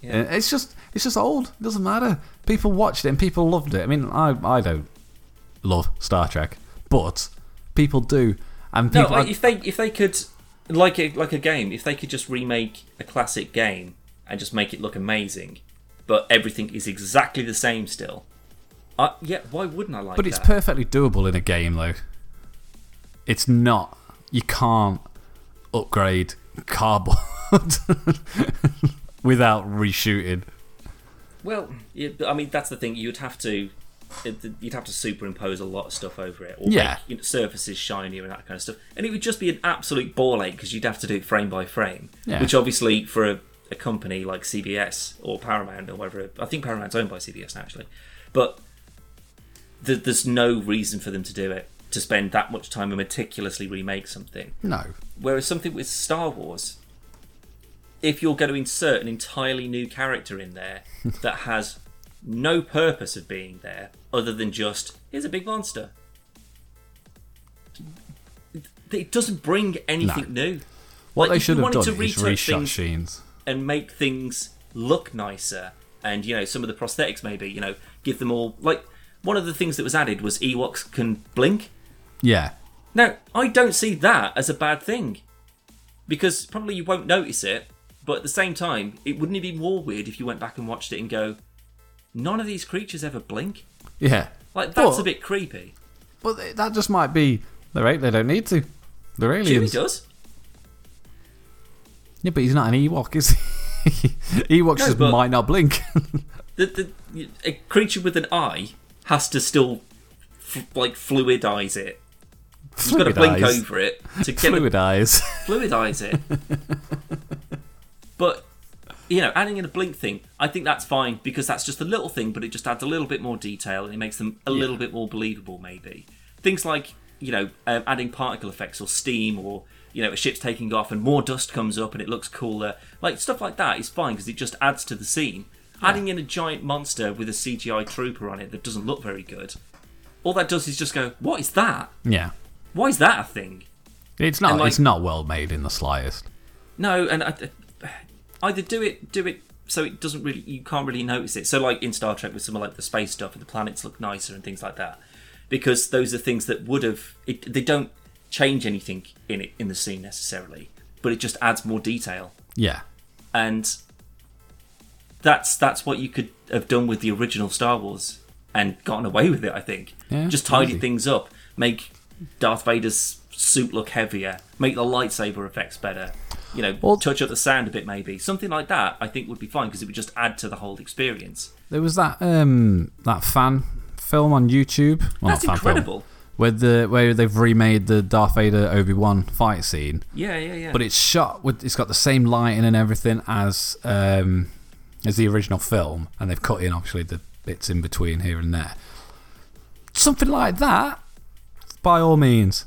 Yeah. And It's just it's just old. It doesn't matter. People watched it and people loved it. I mean, I I don't love Star Trek, but people do, and No, people. like, if they if they could like a like a game, if they could just remake a classic game and just make it look amazing, but everything is exactly the same still. I, yeah, why wouldn't I like But it's that? perfectly doable in a game, though. It's not. You can't upgrade cardboard without reshooting. well, yeah, I mean that's the thing. You'd have to it- you'd have to superimpose a lot of stuff over it, or Yeah. make you know, surfaces shinier and that kind of stuff, and it would just be an absolute ball ache because you'd have to do it frame by frame. Yeah. Which obviously for a, a company like CBS or Paramount or whatever, I think Paramount's owned by CBS now, actually, but th- there's no reason for them to do it to spend that much time and meticulously remake something. No. Whereas something with Star Wars, if you're going to insert an entirely new character in there that has no purpose of being there other than just here's a big monster, it doesn't bring anything new. What Like, they should have done to is reshot things- scenes. And make things look nicer and you know some of the prosthetics maybe you know give them all like one of the things that was added was Ewoks can blink Yeah. now, I don't see that as a bad thing. because probably you won't notice it, but at the same time, it wouldn't it be more weird if you went back and watched it and go, none of these creatures ever blink. Yeah. Like that's But- a bit creepy. But that just might be. They're right. They don't need to. They're Chewie aliens. does. Yeah, but he's not an Ewok, is he? Ewoks No, just might not blink. The, the a creature with an eye has to still f- like fluidize it. You've got to blink over it to get Fluid eyes. fluidize it. but you know, adding in a blink thing, I think that's fine because that's just a little thing, but it just adds a little bit more detail and it makes them a little bit more believable. Maybe things like you know um, adding particle effects or steam or you know a ship's taking off and more dust comes up and it looks cooler. Like stuff like that is fine because it just adds to the scene. Adding in a giant monster with a CGI trooper on it that doesn't look very good. All that does is just go, what is that? yeah. Why is that a thing? It's not. Like- it's not well made in the slightest. No, and I, uh, either do it, do it so it doesn't really, you can't really notice it. So, like in Star Trek, with some of like the space stuff, and the planets look nicer and things like that, because those are things that would have. It, they don't change anything in it in the scene necessarily, but it just adds more detail, Yeah. and that's that's what you could have done with the original Star Wars and gotten away with it. I think Yeah, just tidy easy. things up, make Darth Vader's suit look heavier, make the lightsaber effects better. You know, Well- touch up the sound a bit, maybe something like that. I think would be fine because it would just add to the whole experience. There was that um that fan film on YouTube. Well, That's fan film, incredible. Where the where they've remade the Darth Vader Obi Wan fight scene, Yeah, yeah, yeah. but it's shot with it's got the same lighting and everything as um as the original film, and they've cut in obviously the bits in between here and there. Something like that, by all means.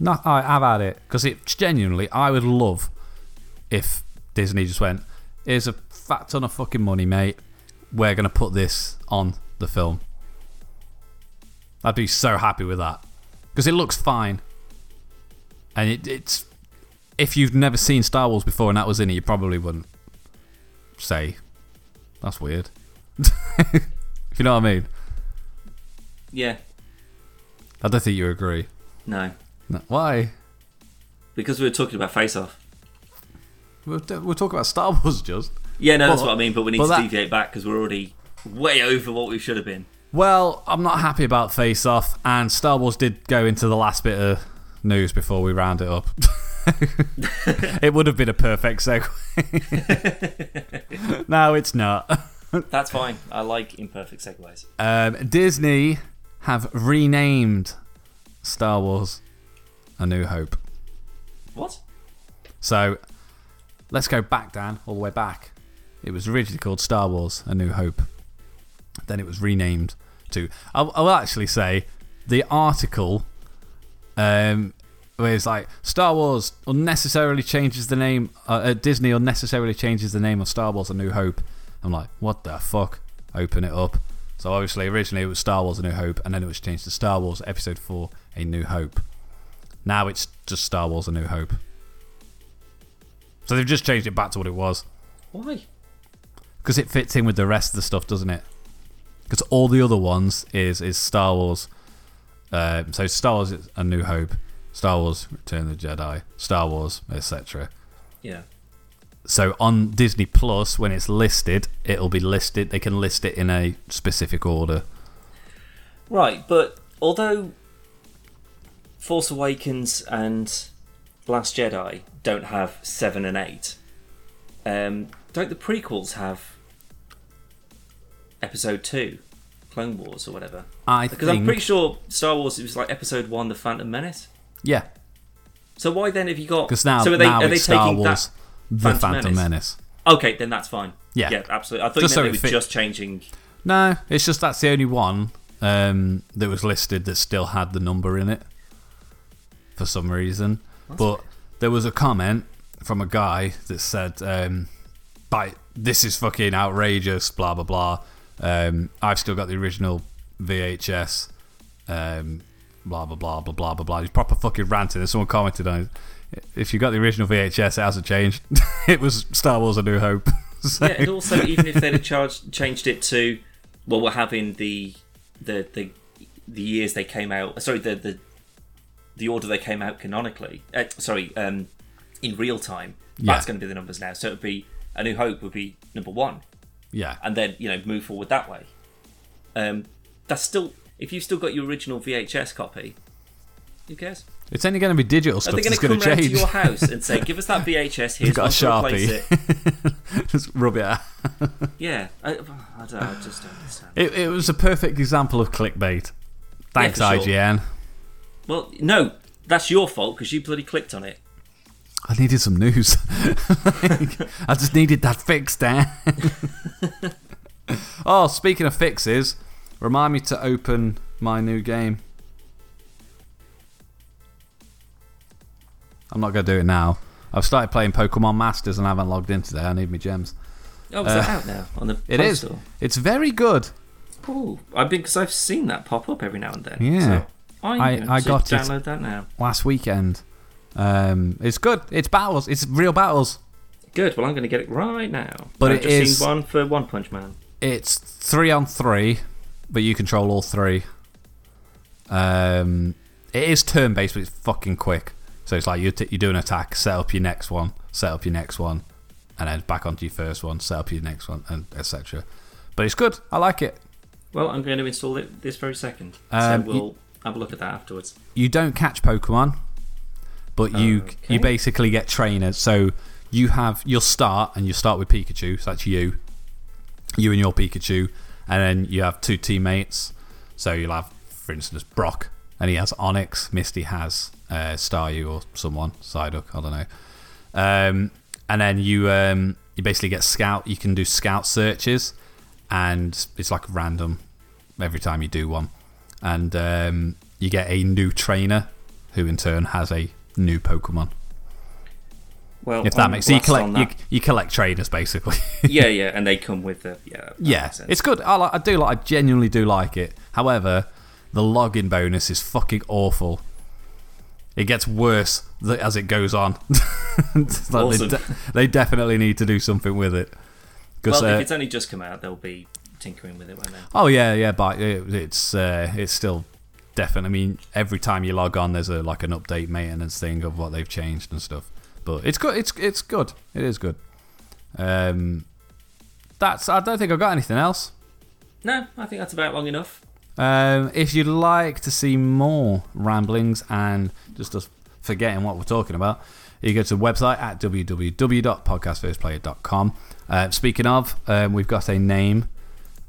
Not I, I've had it because it genuinely I would love if Disney just went, "Here's a fat ton of fucking money, mate. We're gonna put this on the film." I'd be so happy with that because it looks fine, and it, it's if you've never seen Star Wars before and that was in it, you probably wouldn't say that's weird. if you know what I mean. yeah, I don't think you agree. no, No. Why? because we were talking about Face Off. We're, we're talking about Star Wars, just. Yeah, no, that's what I mean. But we need but to that- deviate back because we're already way over what we should have been. Well, I'm not happy about Face Off, and Star Wars did go into the last bit of news before we round it up. it would have been a perfect segue. no, it's not. That's fine. I like imperfect segues. Um, Disney have renamed Star Wars A New Hope. What? So let's go back, Dan, all the way back. It was originally called Star Wars A New Hope. Then it was renamed to. I'll, I'll actually say the article um, where it's like Star Wars unnecessarily changes the name, uh, uh, Disney unnecessarily changes the name of Star Wars A New Hope. I'm like, what the fuck? Open it up. So obviously, originally it was Star Wars A New Hope, and then it was changed to Star Wars Episode 4 A New Hope. Now it's just Star Wars A New Hope. So they've just changed it back to what it was. Why? Because it fits in with the rest of the stuff, doesn't it? Because all the other ones is is Star Wars. Uh, so Star Wars is A New Hope, Star Wars Return of the Jedi, Star Wars, etc. Yeah. So on Disney Plus, when it's listed, it'll be listed. They can list it in a specific order. Right, but although Force Awakens and Last Jedi don't have seven and eight, um, don't the prequels have Episode two, Clone Wars or whatever? I Because think. I'm pretty sure Star Wars it was like Episode one, The Phantom Menace. yeah, So why then have you got? because now, so are they now are they it's Star taking Wars, The Phantom Phantom, Menace? Menace. Okay, then that's fine. Yeah. yeah, absolutely. I thought Just so they were fit- just changing. No, it's just that's the only one um, that was listed that still had the number in it for some reason. but there was a comment from a guy that said, um, "Like this is fucking outrageous." Blah blah blah. Um, I've still got the original VHS. Um, blah blah blah blah blah blah blah. He's proper fucking ranting. And someone commented on it. If you got the original VHS, it hasn't changed. it was Star Wars: A New Hope. So- Yeah, and also even if they'd have charged, changed it to, well, we're having the the the the years they came out. Sorry, the the the order they came out canonically. Uh, sorry, um, in real time. Yeah. That's going to be the numbers now. So it would be A New Hope would be number one, Yeah. and then you know move forward that way. Um, that's still if you've still got your original VHS copy. Who cares? It's only going to be digital stuff. Are they going to come round to your house and say, "Give us that VHS. Here's got a one to replace Sharpie. it." Just rub it out. Yeah, I, I, don't, I just don't understand. It, it was a perfect example of clickbait. Thanks, for sure. IGN. Well, no, that's your fault because you bloody clicked on it. I needed some news. I just needed that fix, Dan. oh, speaking of fixes, remind me to open my new game. I'm not going to do it now. I've started playing Pokemon Masters and I haven't logged in today. I need my gems. Oh, is that out now on the Uh, It is. Store? It's very good. Ooh, I've been because I've seen that pop up every now and then. Yeah. so I- I to got it. download that now. Last weekend. Um, it's good. It's battles. It's real battles. Good. Well, I'm going to get it right now. But I've it just is- seen one for One Punch Man. It's three on three, but you control all three. Um, it is turn based, but it's fucking quick. So it's like you t- you do an attack, set up your next one, set up your next one, and then back onto your first one, set up your next one, and etc. But it's good. I like it. Well, I'm going to install it this very second. Um, so we'll have a look at that afterwards. You don't catch Pokemon, but you Okay. you basically get trainers. So you have you'll start and you start with Pikachu. So that's you, you and your Pikachu, and then you have two teammates. So you'll have, for instance, Brock, and he has Onix. Misty has uh, Staryu or someone Psyduck. I don't know. Um, and then you um, you basically get scout. You can do scout searches, and it's like random every time you do one, and um, you get a new trainer, who in turn has a new Pokemon. Well, If that I'm makes so you collect you, you collect trainers basically. yeah, yeah, and they come with the yeah. yeah, it's good. I, like, I do like. I genuinely do like it. However, the login bonus is fucking awful. It gets worse as it goes on. Like Awesome. they, de- they definitely need to do something with it. well, uh, if it's only just come out, they'll be tinkering with it, won't they? Oh yeah, yeah, but it, it's uh, it's still definitely. I mean, every time you log on, there's a like an update maintenance thing of what they've changed and stuff. But it's good. It's it's good. It is good. Um, that's. I don't think I've got anything else. No, I think that's about long enough. Um, if you'd like to see more ramblings and just us forgetting what we're talking about, you go to the website at www.podcastversusplayer.com. Uh, speaking of, um, we've got a name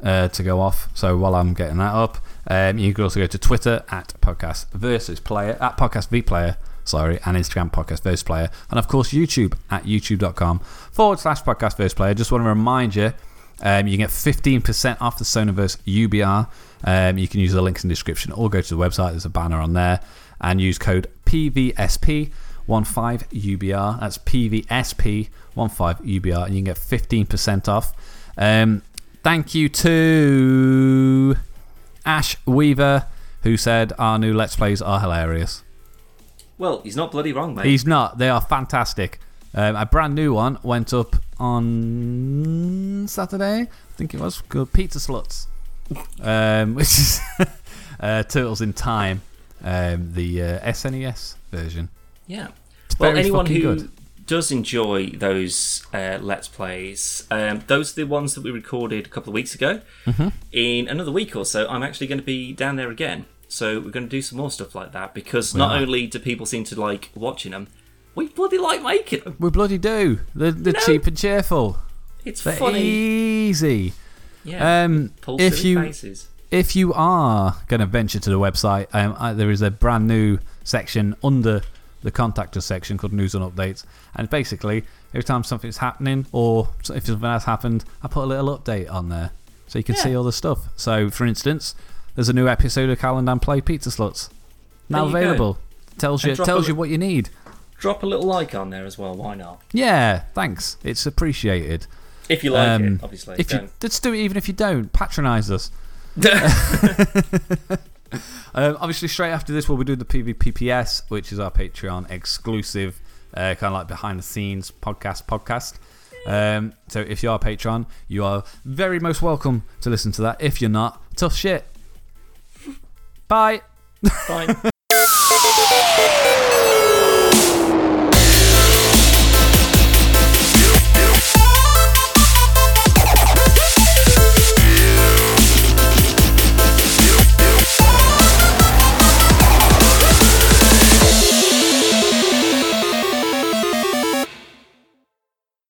uh, to go off. So while I'm getting that up, um, you can also go to Twitter at podcast versus player at podcast v player. Sorry, and Instagram podcast versus player, and of course YouTube at youtube.com forward slash podcast versus player. Just want to remind you, um, you can get 15% off the Sonoverse UBR. Um, you can use the links in the description or go to the website. There's a banner on there, and use code PVSP15UBR. That's PVSP15UBR, and you can get 15% off. Um, thank you to Ash Weaver, who said our new Let's Plays are hilarious. Well, he's not bloody wrong, mate. He's not. They are fantastic. Um, a brand new one went up on Saturday. I think it was called Pizza Sluts, um, which is uh, Turtles in Time, um, the uh, SNES version. Yeah. Well, very anyone who good. Does enjoy those uh, Let's Plays, um, those are the ones that we recorded a couple of weeks ago. Mm-hmm. In another week or so, I'm actually going to be down there again. So we're going to do some more stuff like that because not are. only do people seem to like watching them, we bloody like making them. We bloody do. They're, they're No. cheap and cheerful. It's They're funny. easy. Yeah. Um, if you faces. if you are going to venture to the website, um, uh, there is a brand new section under the contact us section called news and updates. And basically, every time something's happening or if something has happened, I put a little update on there so you can Yeah. see all the stuff. So, for instance, there's a new episode of Calendar and Play Pizza Sluts now There you go. available. Tells you tells you what you need. Drop a little like on there as well. Why not? Yeah, thanks. It's appreciated. If you like Um, it, obviously. If you let's do it, even if you don't, patronise us. Um, obviously, straight after this, we'll be doing the PVPPS, which is our Patreon exclusive, uh, kind of like behind the scenes podcast. Podcast. Um, so, if you are a patron, you are very most welcome to listen to that. If you're not, tough shit. Bye. Fine.